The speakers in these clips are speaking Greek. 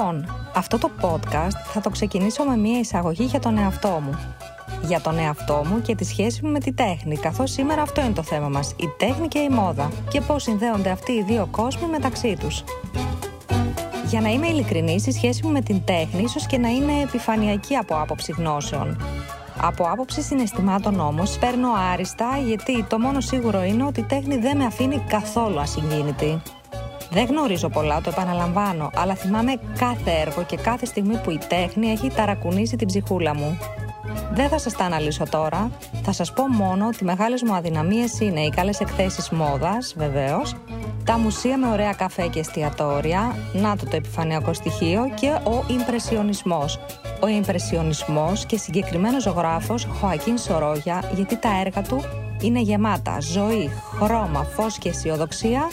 Λοιπόν, αυτό το podcast θα το ξεκινήσω με μια εισαγωγή για τον εαυτό μου. Για τον εαυτό μου και τη σχέση μου με τη τέχνη, καθώς σήμερα αυτό είναι το θέμα μας, η τέχνη και η μόδα και πώς συνδέονται αυτοί οι δύο κόσμοι μεταξύ τους. Για να είμαι ειλικρινής, η σχέση μου με την τέχνη ίσως και να είναι επιφανειακή από άποψη γνώσεων. Από άποψη συναισθημάτων όμως, παίρνω άριστα γιατί το μόνο σίγουρο είναι ότι η τέχνη δεν με αφήνει καθόλου ασυγκίνητη. Δεν γνωρίζω πολλά, το επαναλαμβάνω, αλλά θυμάμαι κάθε έργο και κάθε στιγμή που η τέχνη έχει ταρακουνήσει την ψυχούλα μου. Δεν θα σας τα αναλύσω τώρα, θα σας πω μόνο ότι μεγάλες μου αδυναμίες είναι οι καλές εκθέσεις μόδας, βεβαίως, τα μουσεία με ωραία καφέ και εστιατόρια, να το το επιφανειακό στοιχείο και ο ιμπρεσιονισμός. Ο ιμπρεσιονισμός και συγκεκριμένο ζωγράφος Χωακίν Σορόγια, γιατί τα έργα του είναι γεμάτα ζωή, χρώμα, φως και αισιοδοξία,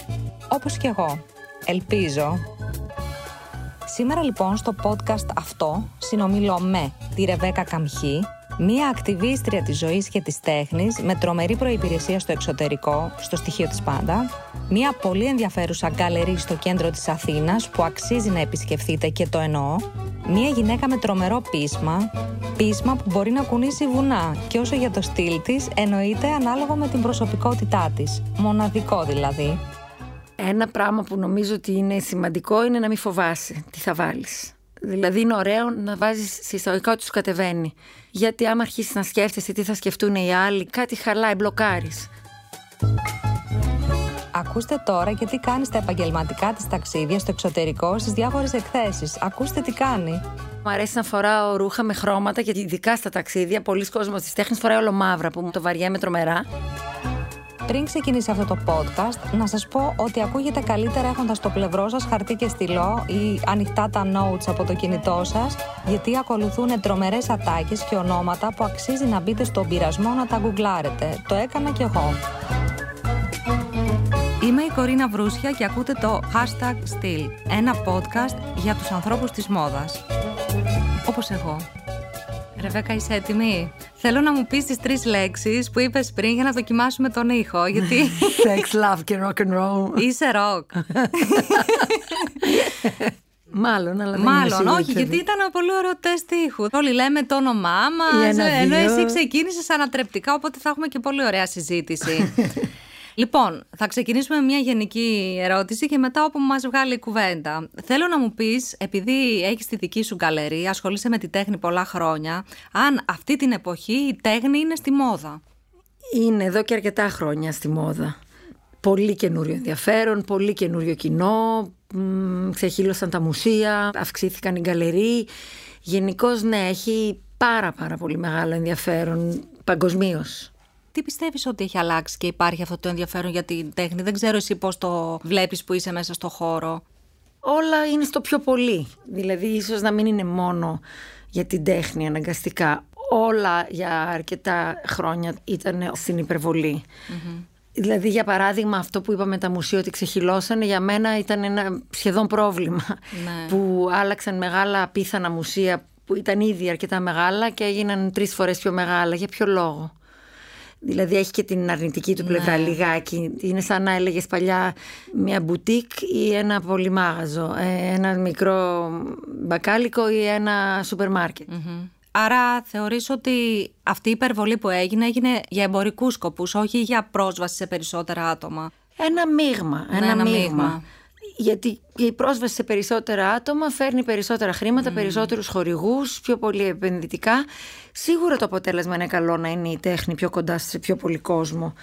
όπως και εγώ. Ελπίζω. Σήμερα λοιπόν στο podcast αυτό συνομιλώ με τη Ρεβέκα Καμχή, μία ακτιβίστρια της ζωής και της τέχνης με τρομερή προϋπηρεσία στο εξωτερικό, στο στοιχείο της πάντα, μία πολύ ενδιαφέρουσα γκαλερί στο κέντρο της Αθήνας που αξίζει να επισκεφθείτε και το εννοώ, μία γυναίκα με τρομερό πείσμα, πείσμα που μπορεί να κουνήσει βουνά και όσο για το στυλ της εννοείται ανάλογο με την προσωπικότητά της, μοναδικό δηλαδή. Ένα πράγμα που νομίζω ότι είναι σημαντικό είναι να μην φοβάσαι τι θα βάλεις. Δηλαδή είναι ωραίο να βάζεις σε εισαγωγικά ότι σου κατεβαίνει. Γιατί άμα αρχίσεις να σκέφτεσαι τι θα σκεφτούν οι άλλοι, κάτι χαλάει, μπλοκάρεις. Ακούστε τώρα και τι κάνει στα επαγγελματικά της ταξίδια στο εξωτερικό στις διάφορες εκθέσεις. Ακούστε τι κάνει. Μου αρέσει να φοράω ρούχα με χρώματα γιατί ειδικά στα ταξίδια πολλοί κόσμος της τέχνης φοράει όλο μαύρα που μου το βαριέμαι τρομερά. Πριν ξεκινήσει αυτό το podcast, να σας πω ότι ακούγεται καλύτερα έχοντας στο πλευρό σας χαρτί και στυλό ή ανοιχτά τα notes από το κινητό σας, γιατί ακολουθούν τρομερές ατάκες και ονόματα που αξίζει να μπείτε στον πειρασμό να τα γκουγκλάρετε. Το έκανα κι εγώ. Είμαι η Κορίνα Βρούσια και ακούτε το Hashtag Still, ένα podcast για τους ανθρώπους της μόδας. Όπως εγώ. Ρεβέκα, είσαι έτοιμη; Θέλω να μου πεις τις τρεις λέξεις που είπες πριν για να δοκιμάσουμε τον ήχο, γιατί... Sex, love και rock and roll. Είσαι ροκ. Μάλλον, αλλά δεν Μάλλον, είμαι όχι, γιατί ήταν ένα πολύ ωραίος τεστ ήχου. Όλοι λέμε το όνομά μας, Ή ένα ενώ δύο. εσύ ξεκίνησες ανατρεπτικά, οπότε θα έχουμε και πολύ ωραία συζήτηση. λοιπόν, θα ξεκινήσουμε με μια γενική ερώτηση και μετά όπου μας βγάλει η κουβέντα. Θέλω να μου πεις, επειδή έχεις τη δική σου γκαλερί, ασχολείσαι με τη τέχνη πολλά χρόνια, αν αυτή την εποχή η τέχνη είναι στη μόδα; Είναι εδώ και αρκετά χρόνια στη μόδα. Πολύ καινούριο ενδιαφέρον, πολύ καινούριο κοινό, μ, ξεχύλωσαν τα μουσεία, αυξήθηκαν οι γκαλερί. Γενικώς ναι, έχει πάρα πάρα πολύ μεγάλο ενδιαφέρον παγκοσμίως. Τι πιστεύεις ότι έχει αλλάξει και υπάρχει αυτό το ενδιαφέρον για την τέχνη; Δεν ξέρω εσύ πώς το βλέπεις που είσαι μέσα στο χώρο. Όλα είναι στο πιο πολύ. Δηλαδή, ίσως να μην είναι μόνο για την τέχνη αναγκαστικά. Όλα για αρκετά χρόνια ήταν στην υπερβολη Δηλαδή, για παράδειγμα, αυτό που είπαμε τα μουσεία ότι ξεχυλώσανε, για μένα ήταν ένα σχεδόν πρόβλημα. Ναι. Που άλλαξαν μεγάλα απίθανα μουσεία που ήταν ήδη αρκετά μεγάλα και έγιναν τρεις φορές πιο μεγάλα. Για ποιο λόγο; Δηλαδή έχει και την αρνητική του πλευρά λιγάκι. Είναι σαν να έλεγες παλιά μια μπουτίκ ή ένα πολυμάγαζο, ε, ένα μικρό μπακάλικο ή ένα σούπερ μάρκετ. Άρα θεωρείς ότι αυτή η υπερβολή που έγινε έγινε για εμπορικούς σκοπούς, όχι για πρόσβαση σε περισσότερα άτομα; Ένα μείγμα. Ένα, Ναι, ένα μείγμα. μείγμα. Γιατί η πρόσβαση σε περισσότερα άτομα φέρνει περισσότερα χρήματα, περισσότερους χορηγούς, πιο πολύ επενδυτικά. Σίγουρα το αποτέλεσμα είναι καλό να είναι η τέχνη πιο κοντά σε πιο πολύ κόσμο.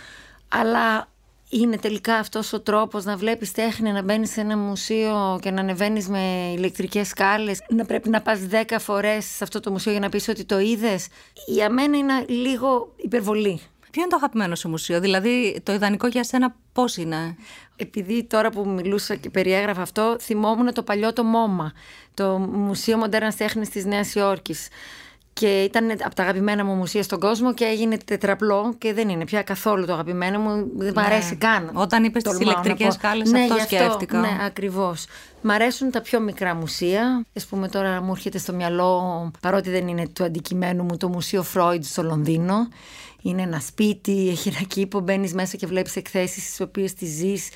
Αλλά είναι τελικά αυτός ο τρόπος να βλέπεις τέχνη, να μπαίνεις σε ένα μουσείο και να ανεβαίνεις με ηλεκτρικές σκάλες, να πρέπει να πας 10 φορές σε αυτό το μουσείο για να πεις ότι το είδες. Για μένα είναι λίγο υπερβολή. Ποιο είναι το αγαπημένο σου μουσείο, δηλαδή το ιδανικό για σένα πώς είναι; Επειδή τώρα που μιλούσα και περιέγραφα αυτό, θυμόμουν το παλιό το ΜΟΜΑ, το Μουσείο Μοντέρνας Τέχνης της Νέας Υόρκης. Και ήταν από τα αγαπημένα μου μουσεία στον κόσμο και έγινε τετραπλό και δεν είναι πια καθόλου το αγαπημένο μου. Δεν μ' αρέσει καν. Ναι. Όταν είπες τις Τολμάω να ηλεκτρικές πω. σκάλες, ναι, αυτό γι' σκέφτηκα. Ναι, ακριβώς. Μ' αρέσουν τα πιο μικρά μουσεία. Α πούμε τώρα μου έρχεται στο μυαλό, παρότι δεν είναι του αντικειμένου μου, το Μουσείο Φρόιντ στο Λονδίνο. Είναι ένα σπίτι, έχει ένα κήπο, μπαίνεις μέσα και βλέπεις εκθέσεις τι οποίες τις ζεις.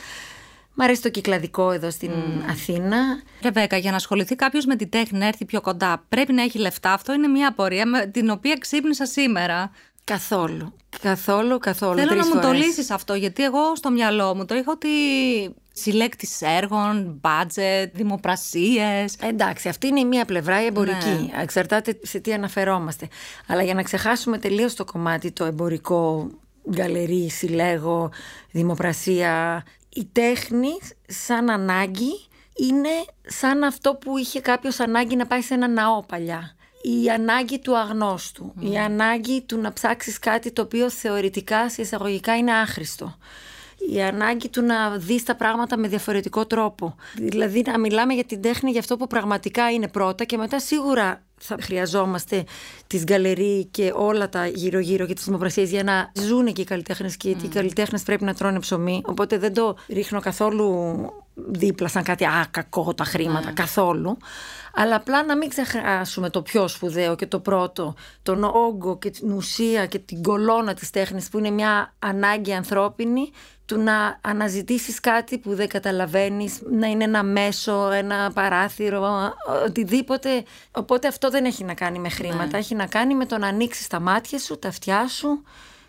Μ' αρέσει το κυκλαδικό εδώ στην Αθήνα. Ρεβέκα, για να ασχοληθεί κάποιος με τη τέχνη, να έρθει πιο κοντά, πρέπει να έχει λεφτά. Αυτό είναι μια απορία με την οποία ξύπνησα σήμερα. Καθόλου. Καθόλου, καθόλου. Θέλω Τρεις να μου το φορές. λύσεις αυτό, γιατί εγώ στο μυαλό μου το είχα ότι συλλέκτης έργων, budget, δημοπρασίες. Εντάξει, αυτή είναι η μία πλευρά, η εμπορική. Εξαρτάται σε τι αναφερόμαστε. Αλλά για να ξεχάσουμε τελείως το κομμάτι το εμπορικό, γκαλερί, συλλέγω, δημοπρασία, η τέχνη σαν ανάγκη είναι σαν αυτό που είχε κάποιος ανάγκη να πάει σε ένα ναό παλιά. Η ανάγκη του αγνώστου, η ανάγκη του να ψάξεις κάτι το οποίο θεωρητικά σε εισαγωγικά είναι άχρηστο. Η ανάγκη του να δεις τα πράγματα με διαφορετικό τρόπο. Δηλαδή να μιλάμε για την τέχνη για αυτό που πραγματικά είναι πρώτα και μετά σίγουρα θα χρειαζόμαστε τις γκαλερί και όλα τα γύρω-γύρω και τις δημοπρασίες για να ζουν και οι καλλιτέχνες και οι καλλιτέχνες πρέπει να τρώνε ψωμί. Οπότε δεν το ρίχνω καθόλου δίπλα σαν κάτι α, κακό τα χρήματα, καθόλου. Αλλά απλά να μην ξεχάσουμε το πιο σπουδαίο και το πρώτο, τον όγκο και την ουσία και την κολόνα της τέχνης που είναι μια ανάγκη ανθρώπινη του να αναζητήσεις κάτι που δεν καταλαβαίνεις, να είναι ένα μέσο, ένα παράθυρο, οτιδήποτε. Οπότε αυτό δεν έχει να κάνει με χρήματα, έχει να κάνει με το να ανοίξεις τα μάτια σου, τα αυτιά σου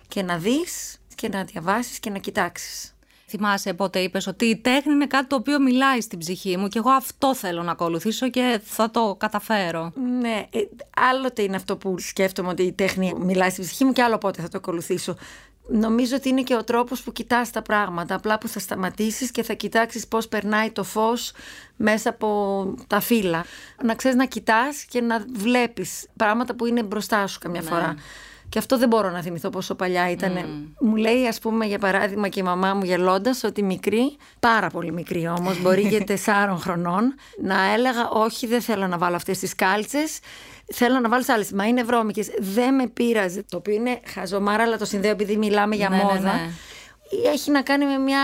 και να δεις και να διαβάσεις και να κοιτάξεις. Θυμάσαι πότε είπες ότι η τέχνη είναι κάτι το οποίο μιλάει στην ψυχή μου και εγώ αυτό θέλω να ακολουθήσω και θα το καταφέρω. Ναι, ε, άλλοτε είναι αυτό που σκέφτομαι ότι η τέχνη μιλάει στην ψυχή μου και άλλο πότε θα το ακολουθήσω. Νομίζω ότι είναι και ο τρόπος που κοιτάς τα πράγματα, απλά που θα σταματήσεις και θα κοιτάξεις πώς περνάει το φως μέσα από τα φύλλα. Να ξέρεις να κοιτάς και να βλέπεις πράγματα που είναι μπροστά σου καμιά φορά. Και αυτό δεν μπορώ να θυμηθώ πόσο παλιά ήταν. Μου λέει, ας πούμε, για παράδειγμα, και η μαμά μου γελώντας, ότι μικρή, πάρα πολύ μικρή όμως, μπορεί για τεσσάρων χρονών, να έλεγα: Όχι, δεν θέλω να βάλω αυτές τις κάλτσες. Θέλω να βάλω άλλες. Μα είναι βρώμικες. Δεν με πείραζε. Το οποίο είναι χαζομάρα, αλλά το συνδέω επειδή μιλάμε για Ναι, ναι, μόδα. ναι. Έχει να κάνει με μια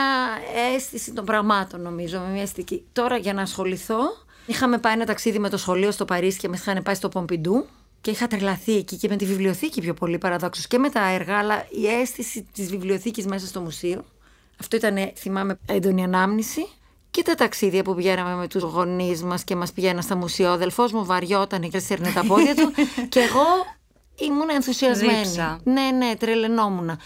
αίσθηση των πραγμάτων, νομίζω, με μια αισθητική. Τώρα για να ασχοληθώ, είχαμε πάει ένα ταξίδι με το σχολείο στο Παρίσι και με είχαν πάει στο Πομπιντού. Και είχα τρελαθεί εκεί και με τη βιβλιοθήκη πιο πολύ παραδόξως και με τα έργα, αλλά η αίσθηση της βιβλιοθήκης μέσα στο μουσείο. Αυτό ήταν, θυμάμαι, έντονη ανάμνηση. Και τα ταξίδια που πηγαίναμε με τους γονείς μας και μας πηγαίναν στα μουσείο. Ο αδελφός μου βαριόταν και σέρνε τα πόδια του. και εγώ ήμουν ενθουσιασμένη. Ρίψα. Ναι, ναι, τρελαινόμουν.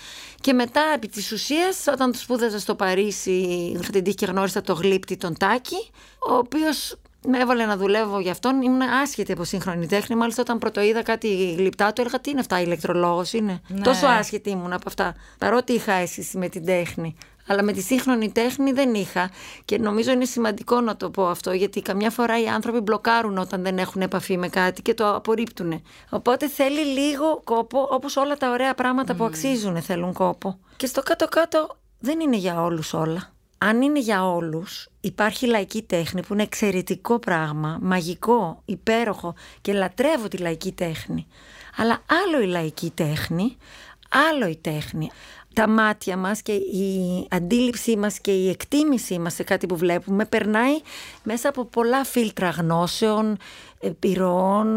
Και μετά, επί της ουσίας, όταν τους σπούδαζα στο Παρίσι, είχα την τύχη και γνώρισα το γλύπτη τον Τάκη, ο οποίος με έβαλε να δουλεύω για αυτόν. Ήμουν άσχετη από σύγχρονη τέχνη. Μάλιστα, όταν πρώτο είδα κάτι γλυπτά του, έλεγα τι είναι αυτά, ηλεκτρολόγος είναι; Ναι. Τόσο άσχετη ήμουν από αυτά. Παρότι είχα αίσθηση με την τέχνη. Αλλά με τη σύγχρονη τέχνη δεν είχα. Και νομίζω είναι σημαντικό να το πω αυτό, γιατί καμιά φορά οι άνθρωποι μπλοκάρουν όταν δεν έχουν επαφή με κάτι και το απορρίπτουν. Οπότε θέλει λίγο κόπο, όπως όλα τα ωραία πράγματα που αξίζουν θέλουν κόπο. Και στο κάτω-κάτω δεν είναι για όλους όλα. Αν είναι για όλους, υπάρχει λαϊκή τέχνη που είναι εξαιρετικό πράγμα, μαγικό, υπέροχο και λατρεύω τη λαϊκή τέχνη. Αλλά άλλο η λαϊκή τέχνη, άλλο η τέχνη. Τα μάτια μας και η αντίληψή μας και η εκτίμησή μας σε κάτι που βλέπουμε περνάει μέσα από πολλά φίλτρα γνώσεων, επιρροών,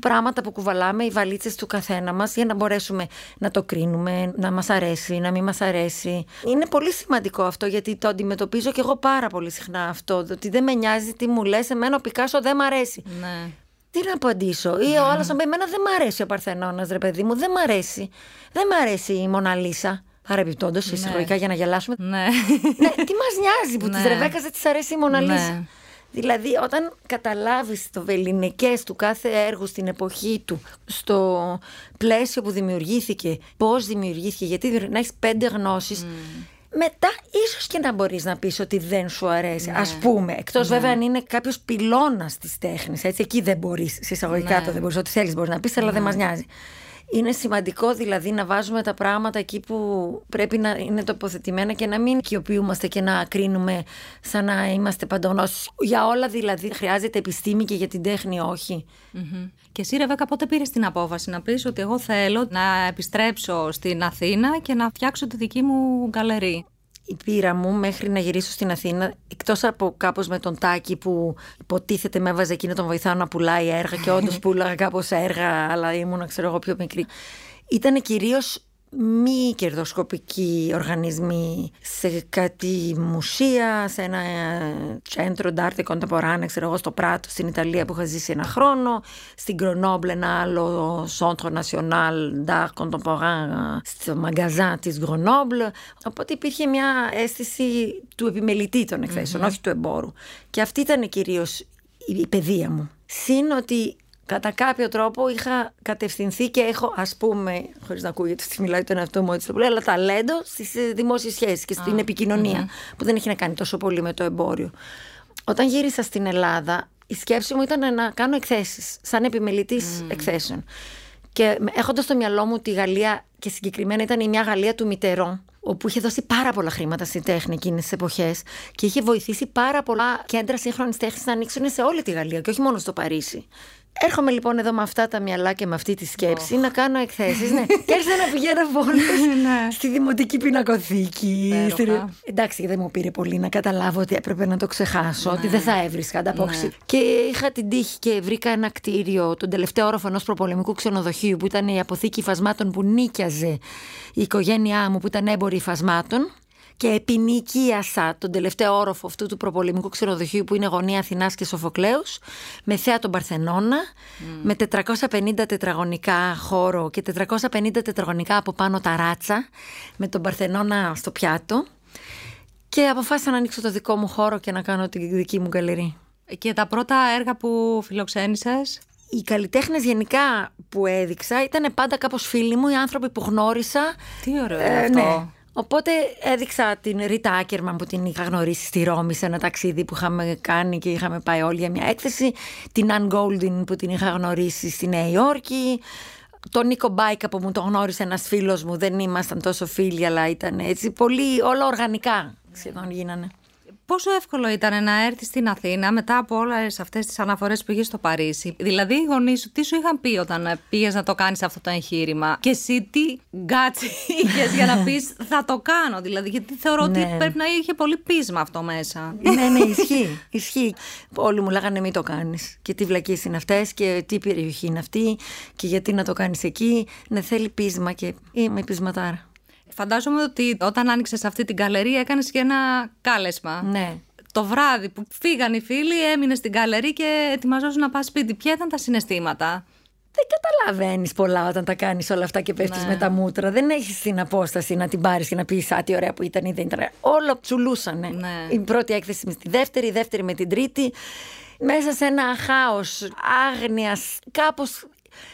πράγματα που κουβαλάμε, οι βαλίτσες του καθένα μας για να μπορέσουμε να το κρίνουμε, να μας αρέσει, να μην μας αρέσει. Είναι πολύ σημαντικό αυτό γιατί το αντιμετωπίζω και εγώ πάρα πολύ συχνά αυτό, ότι δεν με νοιάζει τι μου λες, εμένα ο Πικάσο δεν μ' αρέσει. Ναι. Τι να απαντήσω. Ή ο άλλος να πει: Εμένα δεν μ' αρέσει ο Παρθενώνας, ρε παιδί μου, δεν μ' αρέσει. Δεν μ' αρέσει η Μοναλίσα. Παρεμπιπτόντως, εισαγωγικά για να γελάσουμε. Ναι. ναι, τι μας νοιάζει που Ναι. της Ρεβέκας δεν της αρέσει η Μοναλίσα. Ναι. Δηλαδή, όταν καταλάβεις το βεληνικές του κάθε έργου στην εποχή του, στο πλαίσιο που δημιουργήθηκε, πώς δημιουργήθηκε, γιατί να έχεις πέντε γνώσεις, μετά ίσως και να μπορείς να πεις ότι δεν σου αρέσει. Ας πούμε, εκτός βέβαια αν είναι κάποιος πυλώνας της τέχνης, έτσι, εκεί δεν μπορείς, σε εισαγωγικά Ναι. το δεν μπορείς, ό,τι θέλεις μπορείς να πεις, αλλά δεν μας νοιάζει. Είναι σημαντικό δηλαδή να βάζουμε τα πράγματα εκεί που πρέπει να είναι τοποθετημένα και να μην οικειοποιούμαστε και να κρίνουμε σαν να είμαστε παντογνώσεις. Για όλα δηλαδή χρειάζεται επιστήμη και για την τέχνη όχι. Μμμ. Και εσύ, Ρεβέκα, πότε πήρες την απόφαση να πεις ότι εγώ θέλω να επιστρέψω στην Αθήνα και να φτιάξω τη δική μου γκαλερί; Η πείρα μου μέχρι να γυρίσω στην Αθήνα, εκτός από κάπως με τον Τάκη που υποτίθεται με έβαζε εκεί να τον βοηθάω να πουλάει έργα και όντως πουλάγα κάπως έργα, αλλά ήμουν, ξέρω εγώ, πιο μικρή. Ήταν κυρίως μη κερδοσκοπικοί οργανισμοί σε κάτι μουσεία, σε ένα centro d'arte contemporanea, ξέρω εγώ, στο Πράτο στην Ιταλία που είχα ζήσει ένα χρόνο, στην Grenoble ένα άλλο Centre National d'Art Contemporain στο μαγκαζά της Grenoble. Οπότε υπήρχε μια αίσθηση του επιμελητή των εκθεσεων όχι του εμπόρου. Και αυτή ήταν κυρίως η παιδεία μου. Συν ότι κατά κάποιο τρόπο είχα κατευθυνθεί και έχω, ας πούμε, χωρίς να ακούγεται ότι μιλάει τον εαυτό μου έτσι το πολύ, αλλά ταλέντο στις δημόσιες σχέσεις και στην επικοινωνια που δεν έχει να κάνει τόσο πολύ με το εμπόριο. Όταν γύρισα στην Ελλάδα, η σκέψη μου ήταν να κάνω εκθέσεις, σαν επιμελητής εκθέσεων. Και έχοντας στο μυαλό μου τη Γαλλία, και συγκεκριμένα ήταν η μια Γαλλία του Μητερό, όπου είχε δώσει πάρα πολλά χρήματα στην τέχνη εκείνες τις εποχές και είχε βοηθήσει πάρα πολλά κέντρα σύγχρονης τέχνης να ανοίξουν σε όλη τη Γαλλία και όχι μόνο στο Παρίσι. Έρχομαι λοιπόν εδώ με αυτά τα μυαλά και με αυτή τη σκέψη να κάνω εκθέσεις. ναι. Και άρχισα να πηγαίνω μόνος ναι. στη δημοτική πινακοθήκη. Στη... Εντάξει, δεν μου πήρε πολύ να καταλάβω ότι έπρεπε να το ξεχάσω, ότι δεν θα έβρισκα ανταπόκριση. Ναι. Και είχα την τύχη και βρήκα ένα κτίριο, τον τελευταίο όροφο ενό προπολεμικού ξενοδοχείου, που ήταν η αποθήκη υφασμάτων που νίκιαζε η οικογένειά μου, που ήταν έμποροι υφασμάτων και επινοικίασα τον τελευταίο όροφο αυτού του προπολεμικού ξενοδοχείου που είναι γωνία Αθηνάς και Σοφοκλέους με θέα τον Παρθενώνα με 450 τετραγωνικά χώρο και 450 τετραγωνικά από πάνω ταράτσα με τον Παρθενώνα στο πιάτο και αποφάσισα να ανοίξω το δικό μου χώρο και να κάνω τη δική μου γκαλερί. Και τα πρώτα έργα που φιλοξένησες; Οι καλλιτέχνες γενικά που έδειξα ήταν πάντα κάπως φίλοι μου, οι άνθρωποι που γνώρισα. Τι ωραίο ε, αυτό. Ναι. Οπότε έδειξα την Ρίτα Άκερμαν που την είχα γνωρίσει στη Ρώμη σε ένα ταξίδι που είχαμε κάνει και είχαμε πάει όλοι για μια έκθεση. Τη Ναν Γκόλντιν που την είχα γνωρίσει στη Νέα Υόρκη. Τον Νίκο Μπάικα που μου τον γνώρισε ένας φίλος μου. Δεν ήμασταν τόσο φίλοι, αλλά ήταν έτσι. Πολύ, όλα οργανικά σχεδόν γίνανε. Πόσο εύκολο ήταν να έρθει στην Αθήνα μετά από όλες αυτές τις αναφορές που είχες στο Παρίσι; Δηλαδή, οι γονείς σου τι σου είχαν πει όταν πήγες να το κάνεις αυτό το εγχείρημα; Και εσύ τι guts είχες για να πεις Θα το κάνω. Δηλαδή, γιατί θεωρώ ότι ναι. πρέπει να είχε πολύ πείσμα αυτό μέσα. ναι, ναι, ισχύει. ισχύει. Όλοι μου λέγανε Μην το κάνεις. Και τι βλακίες είναι αυτές και τι περιοχή είναι αυτή και γιατί να το κάνεις εκεί. Ναι, θέλει πείσμα και είμαι πεισματάρα. Φαντάζομαι ότι όταν άνοιξες αυτή την καλερί έκανες και ένα κάλεσμα. Ναι. Το βράδυ που φύγαν οι φίλοι, έμεινες στην καλερί και ετοιμαζόσουν να πας σπίτι. Ποια ήταν τα συναισθήματα; Δεν καταλαβαίνεις πολλά όταν τα κάνεις όλα αυτά και πέφτεις ναι. με τα μούτρα. Δεν έχεις την απόσταση να την πάρεις και να πεις Α, τι ωραία που ήταν ή δεν ήταν. Όλο τσουλούσανε. Ναι. Η πρώτη έκθεση με τη δεύτερη, η δεύτερη με την τρίτη. Μέσα σε ένα χάος άγνοιας, κάπως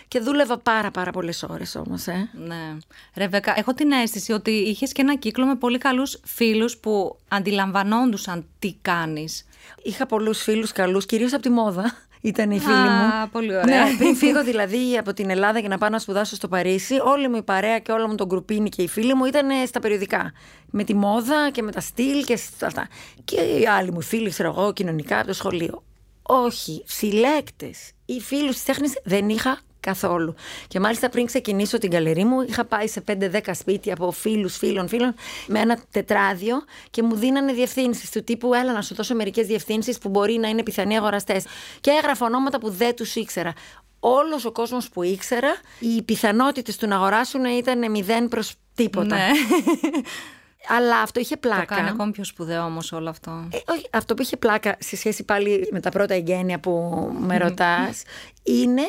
και δούλευα πάρα πάρα πολλές ώρες όμως. Ε. Ναι. Ρεβέκα, έχω την αίσθηση ότι είχες και ένα κύκλο με πολύ καλούς φίλους που αντιλαμβανόντουσαν τι κάνεις. Είχα πολλούς φίλους καλούς, κυρίως από τη μόδα. Ήταν οι φίλοι μου. πολύ ωραία. Ναι, πριν φύγω δηλαδή από την Ελλάδα για να πάω να σπουδάσω στο Παρίσι, όλη μου η παρέα και όλο μου το γκρουπίνι και οι φίλοι μου ήταν στα περιοδικά. Με τη μόδα και με τα στυλ και αυτά. Και οι άλλοι μου φίλοι, ξέρω εγώ, κοινωνικά από το σχολείο. Όχι, συλλέκτες ή φίλους της τέχνης δεν είχα Καθόλου. Και μάλιστα πριν ξεκινήσω την καλερί μου, είχα πάει σε 5-10 σπίτια από φίλους, φίλων, φίλων, με ένα τετράδιο και μου δίνανε διευθύνσεις του τύπου Έλα να σου δώσω μερικές διευθύνσεις που μπορεί να είναι πιθανοί αγοραστές. Και έγραφα ονόματα που δεν τους ήξερα. Όλος ο κόσμος που ήξερα, οι πιθανότητες του να αγοράσουν ήταν μηδέν προς τίποτα. Ναι. Αλλά αυτό είχε πλάκα. Το κάνει ακόμη πιο σπουδαίο όμως όλο αυτό. Ε, όχι, αυτό που είχε πλάκα σε σχέση πάλι με τα πρώτα εγγένεια που με ρωτάς, είναι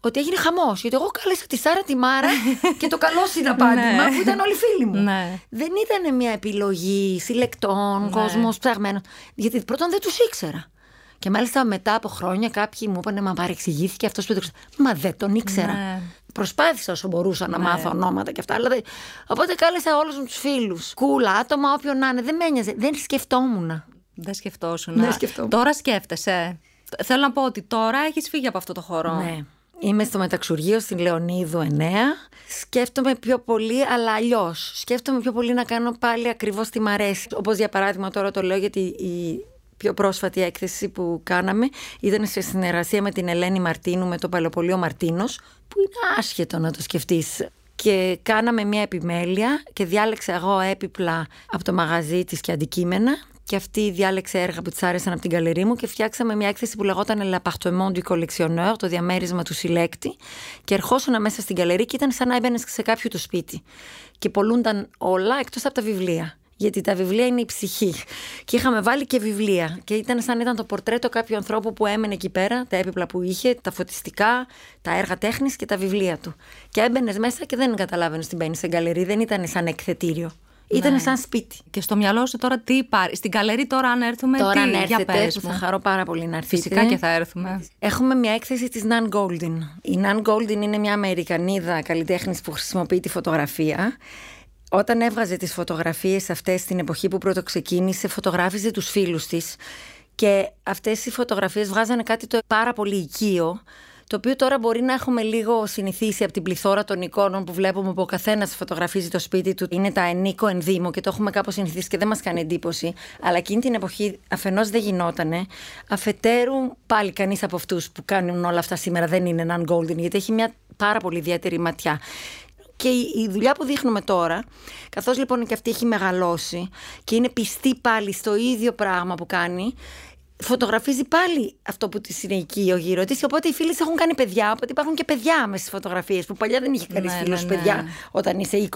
ότι έγινε χαμός. Γιατί εγώ κάλεσα τη Σάρα τη Μάρα και το καλό συναπάντημα ναι. που ήταν όλοι φίλοι μου. Ναι. Δεν ήταν μια επιλογή συλλεκτών, ναι. κόσμος ψαγμένος. Γιατί πρώτον δεν τους ήξερα. Και μάλιστα μετά από χρόνια κάποιοι μου είπαν Μα παρεξηγήθηκε αυτός που το ξέρω. Μα δεν τον ήξερα. Ναι. Προσπάθησα όσο μπορούσα να ναι. μάθω ονόματα και αυτά. Αλλά δεν... Οπότε κάλεσα όλους μου τους φίλους. Κούλα, άτομα, όποιον να είναι. Δεν με ένοιαζε. Δεν σκεφτόμουν. Δεν σκεφτόσουν. Τώρα σκέφτεσαι. Θέλω να πω ότι τώρα έχεις φύγει από αυτό το χώρο. Ναι. Είμαι στο μεταξουργείο στην Λεωνίδου 9. Σκέφτομαι πιο πολύ, αλλά αλλιώς. Σκέφτομαι πιο πολύ να κάνω πάλι ακριβώς τι μ' αρέσει. Όπως για παράδειγμα, τώρα το λέω γιατί η πιο πρόσφατη έκθεση που κάναμε ήταν σε συνεργασία με την Ελένη Μαρτίνου με το Παλαιοπολείο Μαρτίνος, που είναι άσχετο να το σκεφτείς. Και κάναμε μια επιμέλεια και διάλεξα εγώ έπιπλα από το μαγαζί της και αντικείμενα και αυτή διάλεξε έργα που της άρεσαν από την καλερί μου και φτιάξαμε μια έκθεση που λεγόταν L'appartement du collectionneur, το διαμέρισμα του συλλέκτη. Και ερχόσουν μέσα στην καλερί και ήταν σαν να έμπαινες σε κάποιο του σπίτι. Και πολλούνταν όλα εκτός από τα βιβλία. Γιατί τα βιβλία είναι η ψυχή. Και είχαμε βάλει και βιβλία. Και ήταν σαν ήταν το πορτρέτο κάποιου ανθρώπου που έμενε εκεί πέρα, τα έπιπλα που είχε, τα φωτιστικά, τα έργα τέχνης και τα βιβλία του. Και έμπαινες μέσα και δεν καταλάβαινες την μπαίνεις σε γκαλερί, δεν ήταν σαν εκθετήριο. Ήταν ναι. σαν σπίτι. Και στο μυαλό σου τώρα τι υπάρχει. Στην καλερί τώρα αν έρθουμε. Τώρα τι, αν έρθετε, για θα χαρώ πάρα πολύ να έρθετε. Φυσικά και θα έρθουμε. Έχουμε μια έκθεση της Nan Goldin. Η Nan Goldin είναι μια Αμερικανίδα καλλιτέχνης που χρησιμοποιεί τη φωτογραφία. Όταν έβγαζε τις φωτογραφίες αυτές στην εποχή που πρώτο ξεκίνησε, φωτογράφιζε τους φίλους της και αυτές οι φωτογραφίες βγάζανε κάτι το πάρα πολύ οικείο το οποίο τώρα μπορεί να έχουμε λίγο συνηθίσει από την πληθώρα των εικόνων που βλέπουμε που ο καθένας φωτογραφίζει το σπίτι του. Είναι τα ενίκο ενδύμο και το έχουμε κάπως συνηθίσει και δεν μας κάνει εντύπωση. Αλλά εκείνη την εποχή αφενός δεν γινότανε. Αφετέρου, πάλι κανείς από αυτούς που κάνουν όλα αυτά σήμερα δεν είναι έναν golden, γιατί έχει μια πάρα πολύ ιδιαίτερη ματιά. Και η δουλειά που δείχνουμε τώρα, καθώς λοιπόν και αυτή έχει μεγαλώσει και είναι πιστή πάλι στο ίδιο πράγμα που κάνει, φωτογραφίζει πάλι αυτό που τη είναι εκεί ο γύρω της. Οπότε οι φίλοι έχουν κάνει παιδιά. Οπότε υπάρχουν και παιδιά με στις φωτογραφίες που παλιά δεν είχε κανείς ναι, φίλου ναι, ναι. παιδιά όταν είσαι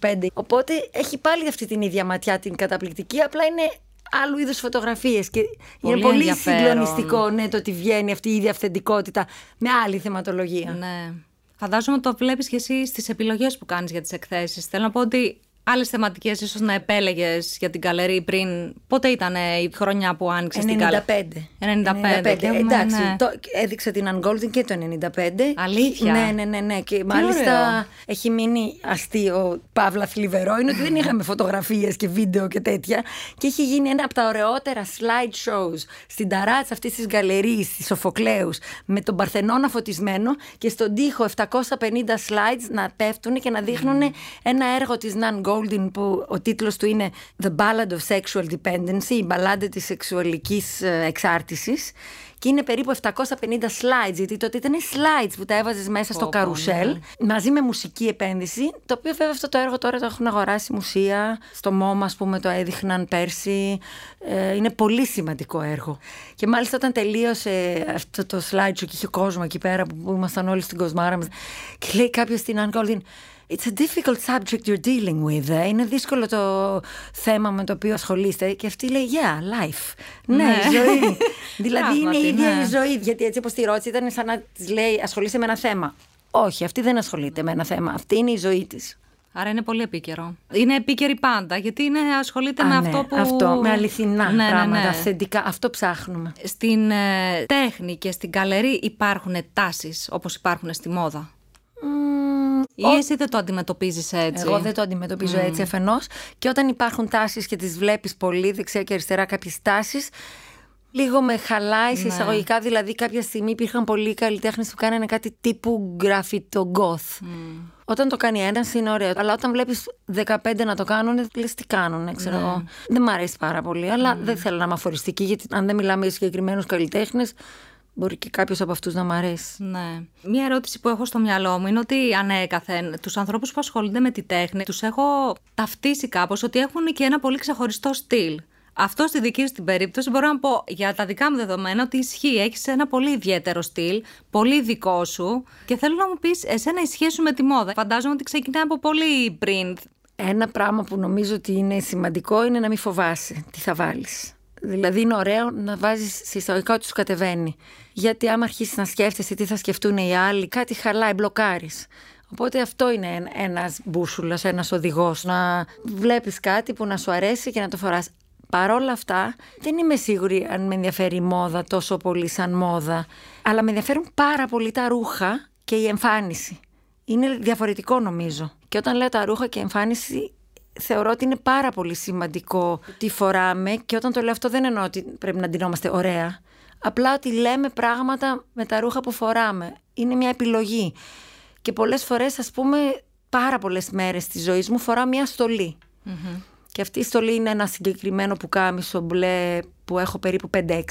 20-25. Οπότε έχει πάλι αυτή την ίδια ματιά την καταπληκτική. Απλά είναι άλλου είδους φωτογραφίες. Και πολύ είναι πολύ συγκλονιστικό ναι, το ότι βγαίνει αυτή η ίδια αυθεντικότητα με άλλη θεματολογία. Ναι. Φαντάζομαι το βλέπεις και εσύ στις επιλογές που κάνεις για τις εκθέσεις. Θέλω να πω ότι άλλες θεματικές ίσως να επέλεγες για την καλερί πριν. Πότε ήταν η χρονιά που άνοιξες την καλερί. 95. 95. 95. Εντάξει, ναι. το, έδειξε την Ungolding και το 95. Αλήθεια. Ναι, ναι, ναι. ναι. Και Τι μάλιστα ωραίο. έχει μείνει αστείο, παύλα θλιβερό. Είναι ότι δεν είχαμε φωτογραφίες και βίντεο και τέτοια. Και έχει γίνει ένα από τα ωραιότερα slide shows στην ταράτσα αυτής της γκαλερί, της Σοφοκλέους, με τον Παρθενώνα φωτισμένο και στον τοίχο 750 slides να πέφτουν και να δείχνουν mm. ένα έργο της Nan Goldin που ο τίτλος του είναι The Ballad of Sexual Dependency, η μπαλάντα της σεξουαλικής ε, εξάρτησης και είναι περίπου 750 slides, γιατί τότε ήταν slides που τα έβαζες μέσα στο καρουσέλ, ναι. μαζί με μουσική επένδυση. Το οποίο βέβαια αυτό το έργο τώρα το έχουν αγοράσει μουσεία. Στο MoMA, ας πούμε, το έδειχναν πέρσι. Ε, είναι πολύ σημαντικό έργο. Και μάλιστα όταν τελείωσε αυτό το slide και είχε κόσμο εκεί πέρα που ήμασταν όλοι στην κοσμάρα μας, και λέει κάποιος στην Αν It's a difficult subject you're dealing with. Ε. Είναι δύσκολο το θέμα με το οποίο ασχολείστε. Και αυτή λέει, yeah, life. Ναι, ναι η ζωή. δηλαδή είναι η ίδια ναι. η ζωή. Γιατί έτσι όπως τη ρώτησε, ήταν σαν να της λέει, ασχολείσαι με ένα θέμα. Όχι, αυτή δεν ασχολείται με ένα θέμα. Αυτή είναι η ζωή της. Άρα είναι πολύ επίκαιρο. Είναι επίκαιρη πάντα, γιατί είναι, ασχολείται με ναι, αυτό που. Αυτό, με αληθινά ναι, πράγματα, ναι, αυθεντικά. Αυτό ψάχνουμε. Στην ε, τέχνη και στην καλερί υπάρχουν τάσεις όπως υπάρχουν στη μόδα. Ή εσύ δεν το αντιμετωπίζεις έτσι; Εγώ δεν το αντιμετωπίζω έτσι αφενός. Και όταν υπάρχουν τάσεις και τις βλέπεις πολύ δεξιά και αριστερά κάποιες τάσεις, λίγο με χαλάει σε ναι. εισαγωγικά. Δηλαδή, κάποια στιγμή υπήρχαν πολλοί καλλιτέχνες που κάνανε κάτι τύπου γραφιτο goth. Όταν το κάνει ένας είναι ωραίο. Αλλά όταν βλέπεις 15 να το κάνουν, λες τι κάνουν, ξέρω ναι. εγώ. Δεν μ' αρέσει πάρα πολύ. Αλλά δεν θέλω να είμαι αφοριστική, γιατί αν δεν μιλάμε για συγκεκριμένους καλλιτέχνες, Μπορεί και κάποιος από αυτούς να μ' αρέσει. Ναι. Μία ερώτηση που έχω στο μυαλό μου είναι ότι ανέκαθεν τους ανθρώπους που ασχολούνται με τη τέχνη τους έχω ταυτίσει κάπως ότι έχουν και ένα πολύ ξεχωριστό στυλ. Αυτό στη δική σου την περίπτωση μπορώ να πω για τα δικά μου δεδομένα ότι ισχύει. Έχεις ένα πολύ ιδιαίτερο στυλ, πολύ δικό σου. Και θέλω να μου πεις, εσένα η σχέση σου με τη μόδα. Φαντάζομαι ότι ξεκινάει από πολύ πριν. Ένα πράγμα που νομίζω ότι είναι σημαντικό είναι να μην φοβάσαι τι θα βάλεις. Δηλαδή είναι ωραίο να βάζεις σε εισαγωγικά ότι σου κατεβαίνει. Γιατί άμα αρχίσεις να σκέφτεσαι τι θα σκεφτούν οι άλλοι, κάτι χαλάει, μπλοκάρεις. Οπότε αυτό είναι ένας μπούσουλας, ένας οδηγός, να βλέπεις κάτι που να σου αρέσει και να το φοράς. Παρόλα αυτά, δεν είμαι σίγουρη αν με ενδιαφέρει η μόδα τόσο πολύ σαν μόδα, αλλά με ενδιαφέρουν πάρα πολύ τα ρούχα και η εμφάνιση. Είναι διαφορετικό νομίζω. Και όταν λέω τα ρούχα και η εμφάνιση, θεωρώ ότι είναι πάρα πολύ σημαντικό τι φοράμε και όταν το λέω αυτό δεν εννοώ ότι πρέπει να ντυνόμαστε ωραία. Απλά ότι λέμε πράγματα με τα ρούχα που φοράμε. Είναι μια επιλογή. Και πολλές φορές, ας πούμε, πάρα πολλές μέρες της ζωής μου φοράω μια στολή. Και αυτή η στολή είναι ένα συγκεκριμένο πουκάμισο μπλε που έχω περίπου 5-6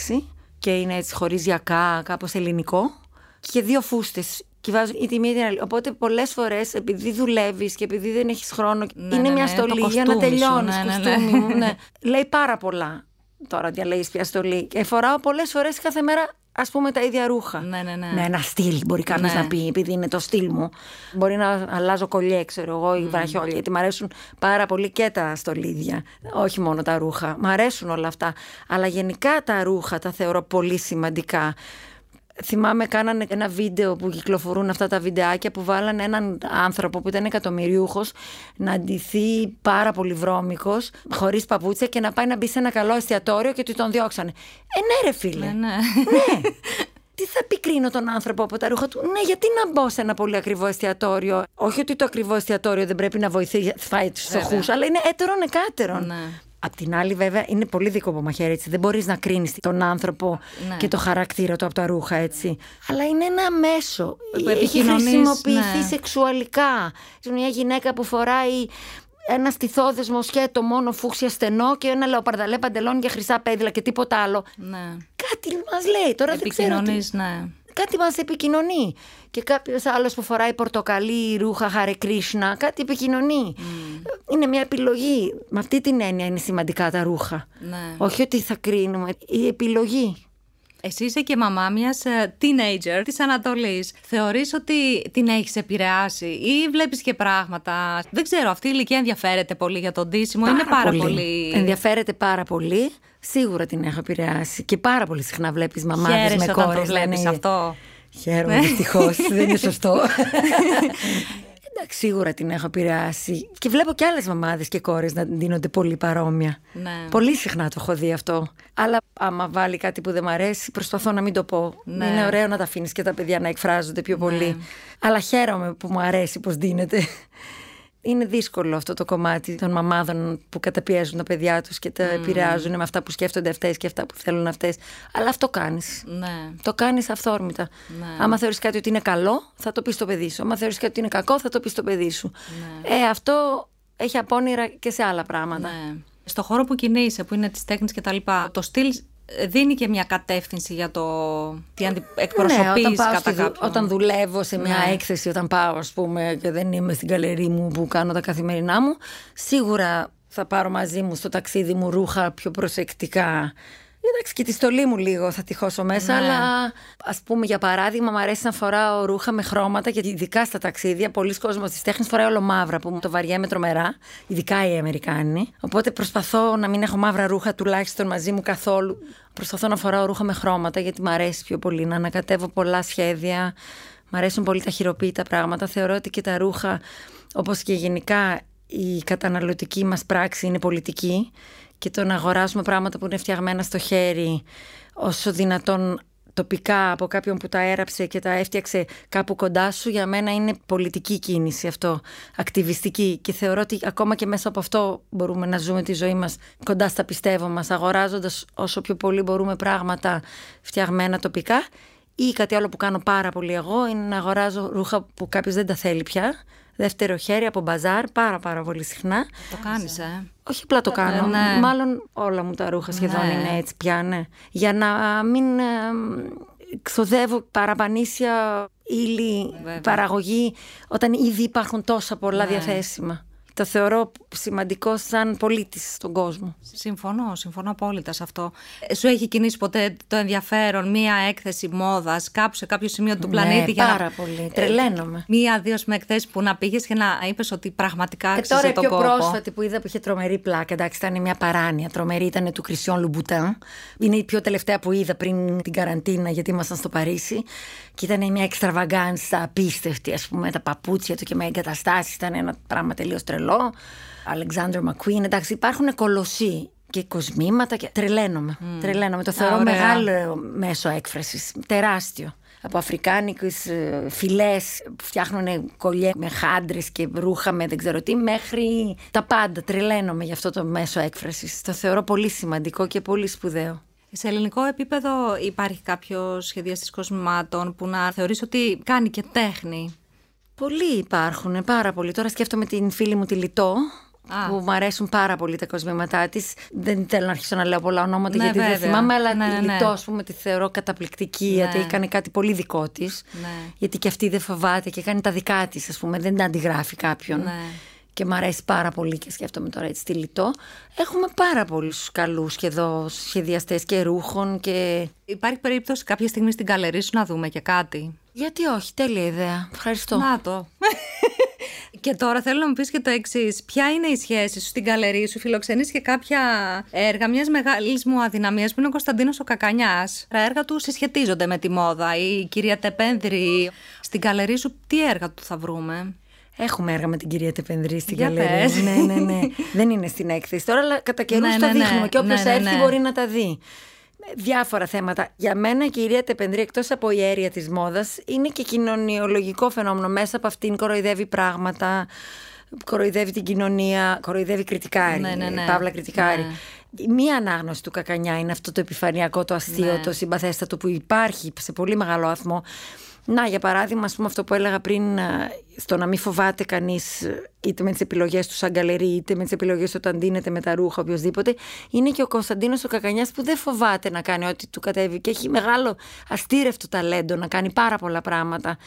και είναι έτσι χωρίς γιακά, κάπως ελληνικό. Και δύο φούστες και βάζω η τιμή την άλλη. Οπότε πολλές φορές, επειδή δουλεύεις και επειδή δεν έχεις χρόνο, ναι, είναι ναι, μια ναι, στολή για να τελειώνεις. Ναι, ναι, ναι. ναι. Λέει πάρα πολλά. τώρα διαλέγει πια στολή. Και φοράω πολλές φορές κάθε μέρα ας πούμε τα ίδια ρούχα. Ναι, ναι, ναι. Με ένα στυλ, μπορεί κάποιος Ναι. να πει, επειδή είναι το στυλ μου. Μπορεί να αλλάζω κολλιέ, ξέρω εγώ, ή βραχιόλια. Γιατί μου αρέσουν πάρα πολύ και τα στολίδια. Όχι μόνο τα ρούχα. Μ' αρέσουν όλα αυτά. Αλλά γενικά τα ρούχα τα θεωρώ πολύ σημαντικά. Θυμάμαι κάνανε ένα βίντεο που κυκλοφορούν αυτά τα βιντεάκια που βάλανε έναν άνθρωπο που ήταν εκατομμυριούχος να ντυθεί πάρα πολύ βρώμικος, χωρίς παπούτσια και να πάει να μπει σε ένα καλό εστιατόριο και του τον διώξανε. Ε, ναι ρε φίλε. Ναι, ναι. Ναι. Τι θα επικρίνω τον άνθρωπο από τα ρούχα του; Ναι, γιατί να μπω σε ένα πολύ ακριβό εστιατόριο; Όχι ότι το ακριβό εστιατόριο δεν πρέπει να βοηθήσει φάει τους φτωχού, αλλά είναι έτερον εκάτερον. Ναι. Απ' την άλλη, βέβαια, είναι πολύ δικό από μαχαίρι. Έτσι. Δεν μπορείς να κρίνεις τον άνθρωπο Ναι. και το χαρακτήρα του από τα ρούχα, έτσι. Αλλά είναι ένα μέσο. Που Έχει επικοινωνείς, χρησιμοποιηθεί ναι. σεξουαλικά. Μια γυναίκα που φοράει ένα στιθόδεσμο σκέτο μόνο φούξια στενό και ένα λεοπαρδαλέ παντελόνι για χρυσά πέδιλα και τίποτα άλλο. ναι. Κάτι μας λέει. Τώρα δεν ξέρω. τι- Επικοινωνείς, ναι. Κάτι μας επικοινωνεί. Και κάποιος άλλος που φοράει πορτοκαλί ρούχα, Χαρε Κρίσνα, κάτι επικοινωνεί. Είναι μια επιλογή. Με αυτή την έννοια είναι σημαντικά τα ρούχα. Ναι. Όχι ότι θα κρίνουμε. Η επιλογή. Εσύ είσαι και μαμά μιας teenager της Ανατολής. Θεωρείς ότι την έχεις επηρεάσει ή βλέπεις και πράγματα; Δεν ξέρω, αυτή η ηλικία ενδιαφέρεται πολύ για τον ντύσιμο. είναι πάρα πολύ; Ενδιαφέρεται πάρα πολύ. Σίγουρα την έχω επηρεάσει. Και πάρα πολύ συχνά βλέπεις μαμάδες Χαίρεσαι με όταν το κόρες. βλέπεις αυτό. Χαίρομαι δυστυχώς. δεν είναι σωστό. Εντάξει, σίγουρα την έχω επηρεάσει. Και βλέπω και άλλες μαμάδες και κόρες να δίνονται πολύ παρόμοια. Ναι. Πολύ συχνά το έχω δει αυτό. Αλλά άμα βάλει κάτι που δεν μ' αρέσει, προσπαθώ να μην το πω. Ναι. Είναι ωραίο να τα αφήνεις και τα παιδιά να εκφράζονται πιο πολύ. Αλλά χαίρομαι που μου αρέσει πώ δίνεται. Είναι δύσκολο αυτό το κομμάτι των μαμάδων που καταπιέζουν τα παιδιά τους και τα επηρεάζουν με αυτά που σκέφτονται αυτές και αυτά που θέλουν αυτές. Αλλά αυτό κάνεις. Ναι. Το κάνεις αυθόρμητα. Ναι. Άμα θεωρείς κάτι ότι είναι καλό, θα το πεις στο παιδί σου. Άμα θεωρείς κάτι ότι είναι κακό, θα το πεις στο παιδί σου. Ναι. Ε, αυτό έχει απόνειρα και σε άλλα πράγματα. Ναι. Στο χώρο που κινείσαι, που είναι τη τέχνη και τα λοιπά, το στυλ δίνει και μια κατεύθυνση για το τι αντι... εκπροσωπείς Ναι, όταν, πάω κατά στη δου- κάποιον. όταν δουλεύω σε μια Ναι. έκθεση, όταν πάω, ας πούμε, και δεν είμαι στην καλερί μου που κάνω τα καθημερινά μου, σίγουρα θα πάρω μαζί μου στο ταξίδι μου ρούχα πιο προσεκτικά. Εντάξει, και τη στολή μου λίγο θα τη χώσω μέσα, Ναι. αλλά ας πούμε για παράδειγμα, μου αρέσει να φοράω ρούχα με χρώματα, γιατί ειδικά στα ταξίδια, πολλοί κόσμοι τη τέχνη φοράει όλο μαύρα, που μου το βαριέμαι τρομερά, ειδικά οι Αμερικάνοι. Οπότε προσπαθώ να μην έχω μαύρα ρούχα τουλάχιστον μαζί μου καθόλου. Προσπαθώ να φοράω ρούχα με χρώματα, γιατί μου αρέσει πιο πολύ να ανακατεύω πολλά σχέδια. Μ' αρέσουν πολύ τα χειροποίητα πράγματα. Θεωρώ ότι και τα ρούχα, όπως και γενικά η καταναλωτική μας πράξη είναι πολιτική και το να αγοράσουμε πράγματα που είναι φτιαγμένα στο χέρι όσο δυνατόν τοπικά από κάποιον που τα έραψε και τα έφτιαξε κάπου κοντά σου για μένα είναι πολιτική κίνηση αυτό, ακτιβιστική. Και θεωρώ ότι ακόμα και μέσα από αυτό μπορούμε να ζούμε τη ζωή μας κοντά στα πιστεύω μας αγοράζοντας όσο πιο πολύ μπορούμε πράγματα φτιαγμένα τοπικά. Ή κάτι άλλο που κάνω πάρα πολύ εγώ είναι να αγοράζω ρούχα που κάποιος δεν τα θέλει πια δεύτερο χέρι από μπαζάρ πάρα πάρα πολύ συχνά Το κάνεις, ε; όχι απλά το κάνω. ναι. Μάλλον όλα μου τα ρούχα σχεδόν Ναι. είναι έτσι πια, ναι. Για να μην ε, ξοδεύω παραπανήσια ύλη, Βέβαια. παραγωγή, όταν ήδη υπάρχουν τόσα πολλά Ναι. διαθέσιμα. Το θεωρώ σημαντικό σαν πολίτης στον κόσμο. Συμφωνώ, συμφωνώ απόλυτα σε αυτό. Ε, Σου έχει κινήσει ποτέ το ενδιαφέρον μία έκθεση μόδας κάπου σε κάποιο σημείο του πλανήτη ναι, για πάρα να. πολύ. Τρελαίνομαι. Μία-δύο με εκθέσεις που να πήγες και να είπες ότι πραγματικά Και άξιζε Ε, τώρα η τον πιο κόπο. πρόσφατη που είδα που είχε τρομερή πλάκα, εντάξει, ήταν μια παράνοια. Τρομερή ήταν του Κρισιόν Λουμπουτάν. Είναι η πιο τελευταία που είδα πριν την καραντίνα, γιατί ήμασταν στο Παρίσι. Και ήταν μια εξτραβαγκάνσα απίστευτη, ας πούμε, τα παπούτσια του και με εγκαταστάσεις. Ήταν ένα πράγμα τελείως τρελό. Αλεξάνδρ Μακουίν, εντάξει, υπάρχουν κολοσσοί και κοσμήματα και τρελαίνομαι. Τρελαίνομαι. Το θεωρώ ωραία. μεγάλο μέσο έκφρασης. Τεράστιο. Από αφρικάνικες ε, φυλές που φτιάχνουν κολλιέ με χάντρες και ρούχα με δεν ξέρω τι μέχρι τα πάντα. Τρελαίνομαι για αυτό το μέσο έκφρασης. Το θεωρώ πολύ σημαντικό και πολύ σπουδαίο. Σε ελληνικό επίπεδο υπάρχει κάποιο σχεδιαστή κοσμημάτων που να θεωρείς ότι κάνει και τέχνη; Πολλοί υπάρχουν, πάρα πολλοί. Τώρα σκέφτομαι την φίλη μου τη Λιτό, Α. που μου αρέσουν πάρα πολύ τα κοσμήματά της. Δεν θέλω να αρχίσω να λέω πολλά ονόματα Ναι, γιατί δεν βέβαια. θυμάμαι, αλλά Ναι, τη ναι, ναι. Λιτό, ας πούμε, τη θεωρώ καταπληκτική γιατί έκανε κάτι πολύ δικό της. Ναι. Γιατί και αυτή δεν φοβάται και κάνει τα δικά της, ας πούμε, δεν τα αντιγράφει κάποιον. Ναι. Και μου αρέσει πάρα πολύ και σκέφτομαι τώρα έτσι λιτό. Έχουμε πάρα πολλούς καλούς και εδώ σχεδιαστές και ρούχων και. Υπάρχει περίπτωση κάποια στιγμή στην καλερί σου να δούμε και κάτι; Γιατί όχι, τέλεια ιδέα. Ευχαριστώ. Να το. και τώρα θέλω να μου πεις και το εξής. Ποια είναι η σχέση σου στην καλερί σου, φιλοξενείς και κάποια έργα μιας μεγάλης μου αδυναμίας που είναι ο Κωνσταντίνος ο Κακανιάς. Τα έργα του συσχετίζονται με τη μόδα. Η κυρία Τεπένδρη. Στην καλερί σου, τι έργα του θα βρούμε; Έχουμε έργα με την κυρία Τεπενδρή στην Καλερία. ναι, ναι, ναι. Δεν είναι στην έκθεση τώρα, αλλά κατά καιρούς ναι, τα ναι, ναι. δείχνουμε. Και όποιος ναι, έρθει μπορεί να τα δει. Διάφορα θέματα. Για μένα η κυρία Τεπενδρή, εκτός από η αίρια της μόδας, είναι και κοινωνιολογικό φαινόμενο. Μέσα από αυτήν κοροϊδεύει πράγματα, κοροϊδεύει την κοινωνία, κοροϊδεύει κριτικάρι. Ναι, ναι, ναι. Παύλα κριτικάρι. Μία ανάγνωση του Κακανιά είναι αυτό το επιφανειακό, το αστείο, το συμπαθέστατο που υπάρχει σε πολύ μεγάλο βαθμό. Να, για παράδειγμα, ας πούμε αυτό που έλεγα πριν, ε, στο να μην φοβάται κανείς ε, είτε με τις επιλογές του σαν γκαλερί, είτε με τις επιλογές όταν δίνεται με τα ρούχα, οποιοδήποτε, είναι και ο Κωνσταντίνος ο Κακανιάς που δεν φοβάται να κάνει ό,τι του κατέβει. Και έχει μεγάλο αστήρευτο ταλέντο να κάνει πάρα πολλά πράγματα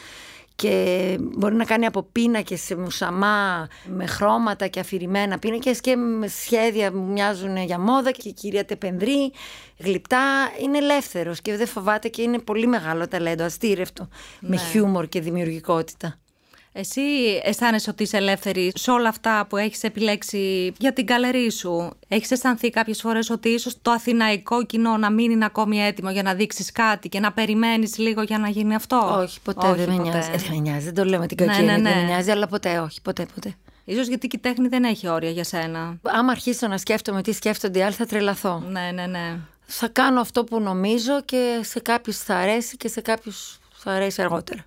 και μπορεί να κάνει από πίνακε σε μουσαμά με χρώματα και αφηρημένα πίνακες και με σχέδια που μοιάζουν για μόδα και η κυρία Τεπενδρή γλυπτά είναι ελεύθερος και δεν φοβάται και είναι πολύ μεγάλο ταλέντο αστήρευτο με ναι. χιούμορ και δημιουργικότητα. Εσύ αισθάνεσαι ότι είσαι ελεύθερη σε όλα αυτά που έχεις επιλέξει για την καλερί σου; Έχεις αισθανθεί κάποιες φορές ότι ίσως το αθηναϊκό κοινό να μην είναι ακόμη έτοιμο για να δείξεις κάτι και να περιμένεις λίγο για να γίνει αυτό; Όχι, ποτέ όχι, δεν με νοιάζει. Δεν με νοιάζει, δεν το λέω με την κακή ναι, ναι, ναι. δεν με νοιάζει, αλλά ποτέ όχι, ποτέ, ποτέ. Ίσως γιατί και η τέχνη δεν έχει όρια για σένα. Άμα αρχίσω να σκέφτομαι τι σκέφτονται οι άλλοι θα τρελαθώ. Ναι, ναι, ναι. Θα κάνω αυτό που νομίζω και σε κάποιους θα αρέσει και σε κάποιους θα αρέσει αργότερα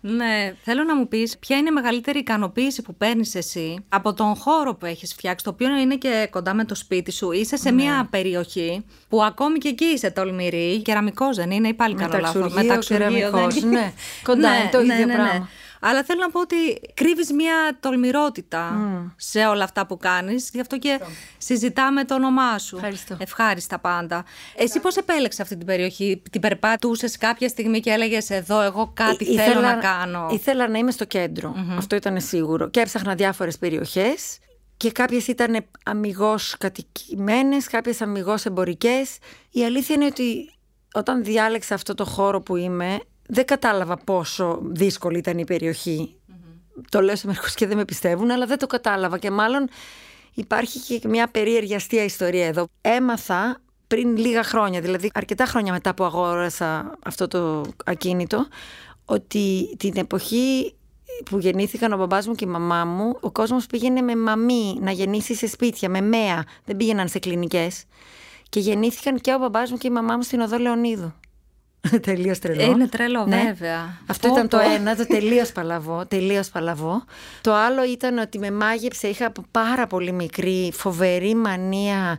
ναι, θέλω να μου πεις ποια είναι η μεγαλύτερη ικανοποίηση που παίρνεις εσύ από τον χώρο που έχεις φτιάξει, το οποίο είναι και κοντά με το σπίτι σου. Είσαι σε ναι. μια περιοχή που ακόμη και εκεί είσαι τολμηρή. Κεραμικός δεν είναι, ή πάλι κάνω λάθος. Μεταξουργείο, ναι. Κοντά είναι το ναι, ίδιο ναι, πράγμα. Αλλά θέλω να πω ότι κρύβεις μια τολμηρότητα σε όλα αυτά που κάνεις. Γι' αυτό και συζητάμε το όνομά σου. Ευχαριστώ. Ευχάριστα πάντα. Εσύ πώς επέλεξες αυτή την περιοχή, την περπατούσες κάποια στιγμή και έλεγες Εδώ, εγώ κάτι θέλω να κάνω. Ήθελα να είμαι στο κεντρο Αυτό ήταν σίγουρο. Και έψαχνα διάφορες περιοχές. Και κάποιες ήταν αμυγός κατοικημένες, κάποιες αμυγός εμπορικές. Η αλήθεια είναι ότι όταν διάλεξα αυτό το χώρο που είμαι, δεν κατάλαβα πόσο δύσκολη ήταν η περιοχη Το λέω σε μερικούς και δεν με πιστεύουν, αλλά δεν το κατάλαβα και μάλλον υπάρχει και μια περίεργη αστεία ιστορία εδώ. Έμαθα πριν λίγα χρόνια, δηλαδή αρκετά χρόνια μετά που αγόρασα αυτό το ακίνητο, ότι την εποχή που γεννήθηκαν ο μπαμπάς μου και η μαμά μου, ο κόσμος πήγαινε με μαμή να γεννήσει σε σπίτια, με μέα, δεν πήγαιναν σε κλινικές. Και γεννήθηκαν και ο μπαμπάς μου και η μαμά μου στην οδό Λεωνίδου. τελείως τρελό. Είναι τρελό, ναι. βέβαια. Αυτό ήταν το ένα, το τελείως παλαβό. Τελείως παλαβό. Το άλλο ήταν ότι με μάγεψε, είχα από πάρα πολύ μικρή φοβερή μανία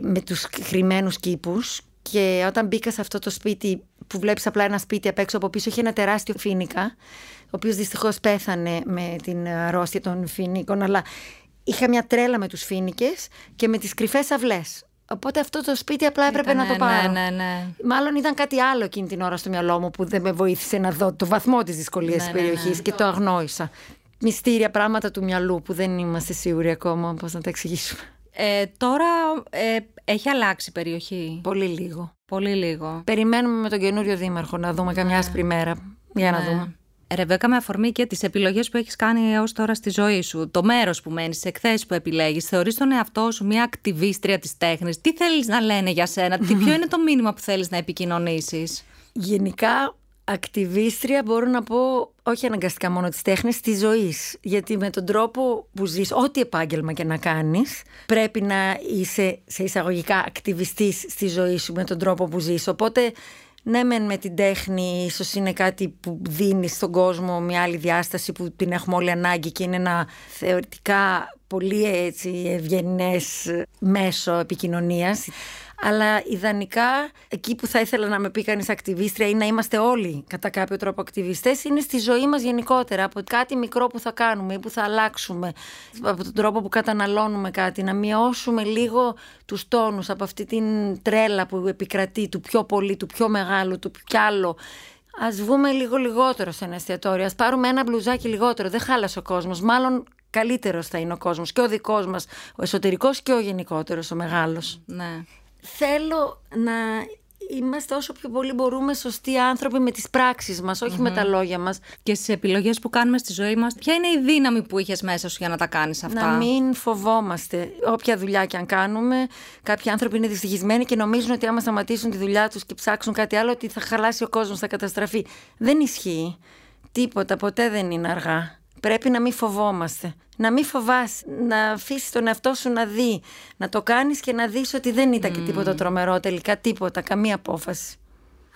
με τους χρημένους κήπους και όταν μπήκα σε αυτό το σπίτι που βλέπεις απλά ένα σπίτι απ' έξω από πίσω είχε ένα τεράστιο φίνικα ο οποίος δυστυχώς πέθανε με την αρρώστια των φίνικων αλλά είχα μια τρέλα με τους φίνικες και με τις κρυφές αυλές Οπότε αυτό το σπίτι απλά έπρεπε να το πάρω. Ναι, ναι, ναι. Μάλλον ήταν κάτι άλλο εκείνη την ώρα στο μυαλό μου που δεν με βοήθησε να δω το βαθμό της δυσκολίας ναι, της περιοχή ναι, ναι. και το αγνόησα. Μυστήρια πράγματα του μυαλού που δεν είμαστε σίγουροι ακόμα πώς να τα εξηγήσουμε. Ε, τώρα ε, έχει αλλάξει η περιοχή; Πολύ λίγο. Πολύ λίγο. Περιμένουμε με τον καινούριο δήμαρχο να δούμε καμιά άσπρη μέρα. Για να δούμε. Ρεβέκα, με αφορμή και τις επιλογές που έχεις κάνει έως τώρα στη ζωή σου, το μέρος που μένεις, τις εκθέσεις που επιλέγεις, θεωρείς τον εαυτό σου μια ακτιβίστρια της τέχνης. Τι θέλεις να λένε για σένα, τι, ποιο είναι το μήνυμα που θέλεις να επικοινωνήσεις; Γενικά, ακτιβίστρια μπορώ να πω όχι αναγκαστικά μόνο της τέχνης, της ζωής. Γιατί με τον τρόπο που ζεις, ό,τι επάγγελμα και να κάνεις, πρέπει να είσαι σε εισαγωγικά ακτιβιστής στη ζωή σου με τον τρόπο που ζεις. Οπότε ναι μεν με την τέχνη ίσως είναι κάτι που δίνει στον κόσμο μια άλλη διάσταση που την έχουμε όλοι ανάγκη και είναι ένα θεωρητικά πολύ έτσι ευγενές μέσο επικοινωνίας αλλά ιδανικά εκεί που θα ήθελα να με πει κανείς ακτιβίστρια ή να είμαστε όλοι κατά κάποιο τρόπο ακτιβιστές είναι στη ζωή μας γενικότερα. Από κάτι μικρό που θα κάνουμε ή που θα αλλάξουμε, από τον τρόπο που καταναλώνουμε κάτι, να μειώσουμε λίγο τους τόνους από αυτή την τρέλα που επικρατεί του πιο πολύ, του πιο μεγάλου, του πιο άλλο. Α βγούμε λίγο λιγότερο σε ένα εστιατόριο. Α πάρουμε ένα μπλουζάκι λιγότερο. Δεν χάλασε ο κόσμος. Μάλλον καλύτερος θα είναι ο κόσμος. Και ο δικός μας, ο εσωτερικός και ο γενικότερος, ο μεγάλος. Ναι. Θέλω να είμαστε όσο πιο πολύ μπορούμε σωστοί άνθρωποι με τις πράξεις μας, όχι με τα λόγια μας. Και στις επιλογές που κάνουμε στη ζωή μας, ποια είναι η δύναμη που είχες μέσα σου για να τα κάνεις αυτά; Να μην φοβόμαστε. Όποια δουλειά και αν κάνουμε, κάποιοι άνθρωποι είναι δυστυχισμένοι και νομίζουν ότι άμα σταματήσουν τη δουλειά τους και ψάξουν κάτι άλλο, ότι θα χαλάσει ο κόσμος, θα καταστραφεί. Δεν ισχύει. Τίποτα, ποτέ δεν είναι αργά. Πρέπει να μην φοβόμαστε. Να μην φοβάσαι, να αφήσεις τον εαυτό σου να δει, να το κάνεις και να δεις ότι δεν ήταν και τίποτα τρομερό τελικά, τίποτα, καμία απόφαση.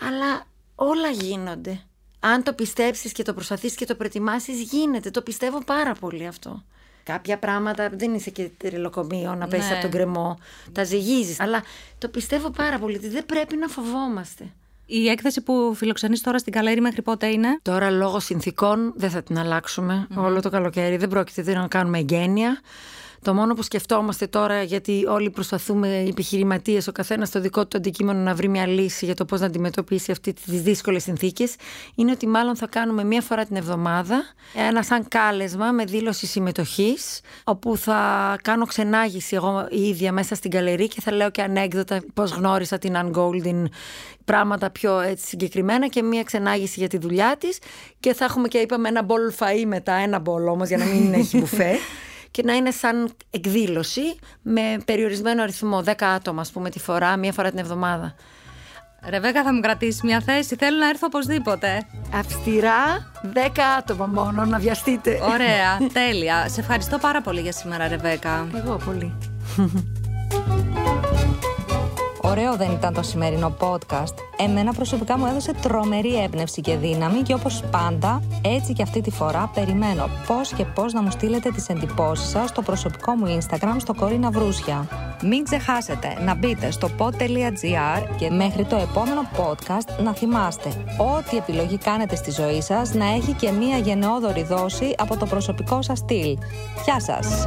Αλλά όλα γίνονται. Αν το πιστέψεις και το προσπαθείς και το προετοιμάσεις, γίνεται. Το πιστεύω πάρα πολύ αυτό. Κάποια πράγματα δεν είσαι και τρελοκομείο να πέσεις Ναι. από τον κρεμό. Τα ζυγίζεις. Αλλά το πιστεύω πάρα πολύ ότι δεν πρέπει να φοβόμαστε. Η έκθεση που φιλοξενείς τώρα στην Καλέρη μέχρι πότε είναι; Τώρα λόγω συνθήκων δεν θα την αλλάξουμε όλο το καλοκαίρι. Δεν πρόκειται να κάνουμε εγγένεια. Το μόνο που σκεφτόμαστε τώρα, γιατί όλοι προσπαθούμε οι επιχειρηματίες, ο καθένας στο δικό του αντικείμενο να βρει μια λύση για το πώς να αντιμετωπίσει αυτή τις δύσκολες συνθήκες, είναι ότι μάλλον θα κάνουμε μία φορά την εβδομάδα ένα σαν κάλεσμα με δήλωση συμμετοχής, όπου θα κάνω ξενάγηση εγώ η ίδια μέσα στην καλερί και θα λέω και ανέκδοτα πώς γνώρισα την Ann Goldin, πράγματα πιο έτσι, συγκεκριμένα και μία ξενάγηση για τη δουλειά της. Και θα έχουμε και είπαμε ένα μπολ φαΐ μετά, ένα μπολ όμως για να μην έχει μπουφέ και να είναι σαν εκδήλωση με περιορισμένο αριθμό, 10 άτομα, ας πούμε, τη φορά, μία φορά την εβδομάδα. Ρεβέκα, θα μου κρατήσεις μια θέση. Θέλω να έρθω οπωσδήποτε. Αυστηρά, 10 άτομα μόνο, να βιαστείτε. Ωραία, τέλεια. Σε ευχαριστώ πάρα πολύ για σήμερα, Ρεβέκα. Εγώ πολύ. Ωραίο δεν ήταν το σημερινό podcast. Εμένα προσωπικά μου έδωσε τρομερή έμπνευση και δύναμη και όπως πάντα, έτσι και αυτή τη φορά περιμένω πώς και πώς να μου στείλετε τις εντυπώσεις σας στο προσωπικό μου Instagram στο Κορίνα Βρούσια. Μην ξεχάσετε να μπείτε στο pod.gr και μέχρι το επόμενο podcast να θυμάστε ό,τι επιλογή κάνετε στη ζωή σας να έχει και μία γενναιόδορη δόση από το προσωπικό σας στυλ. Γεια σας!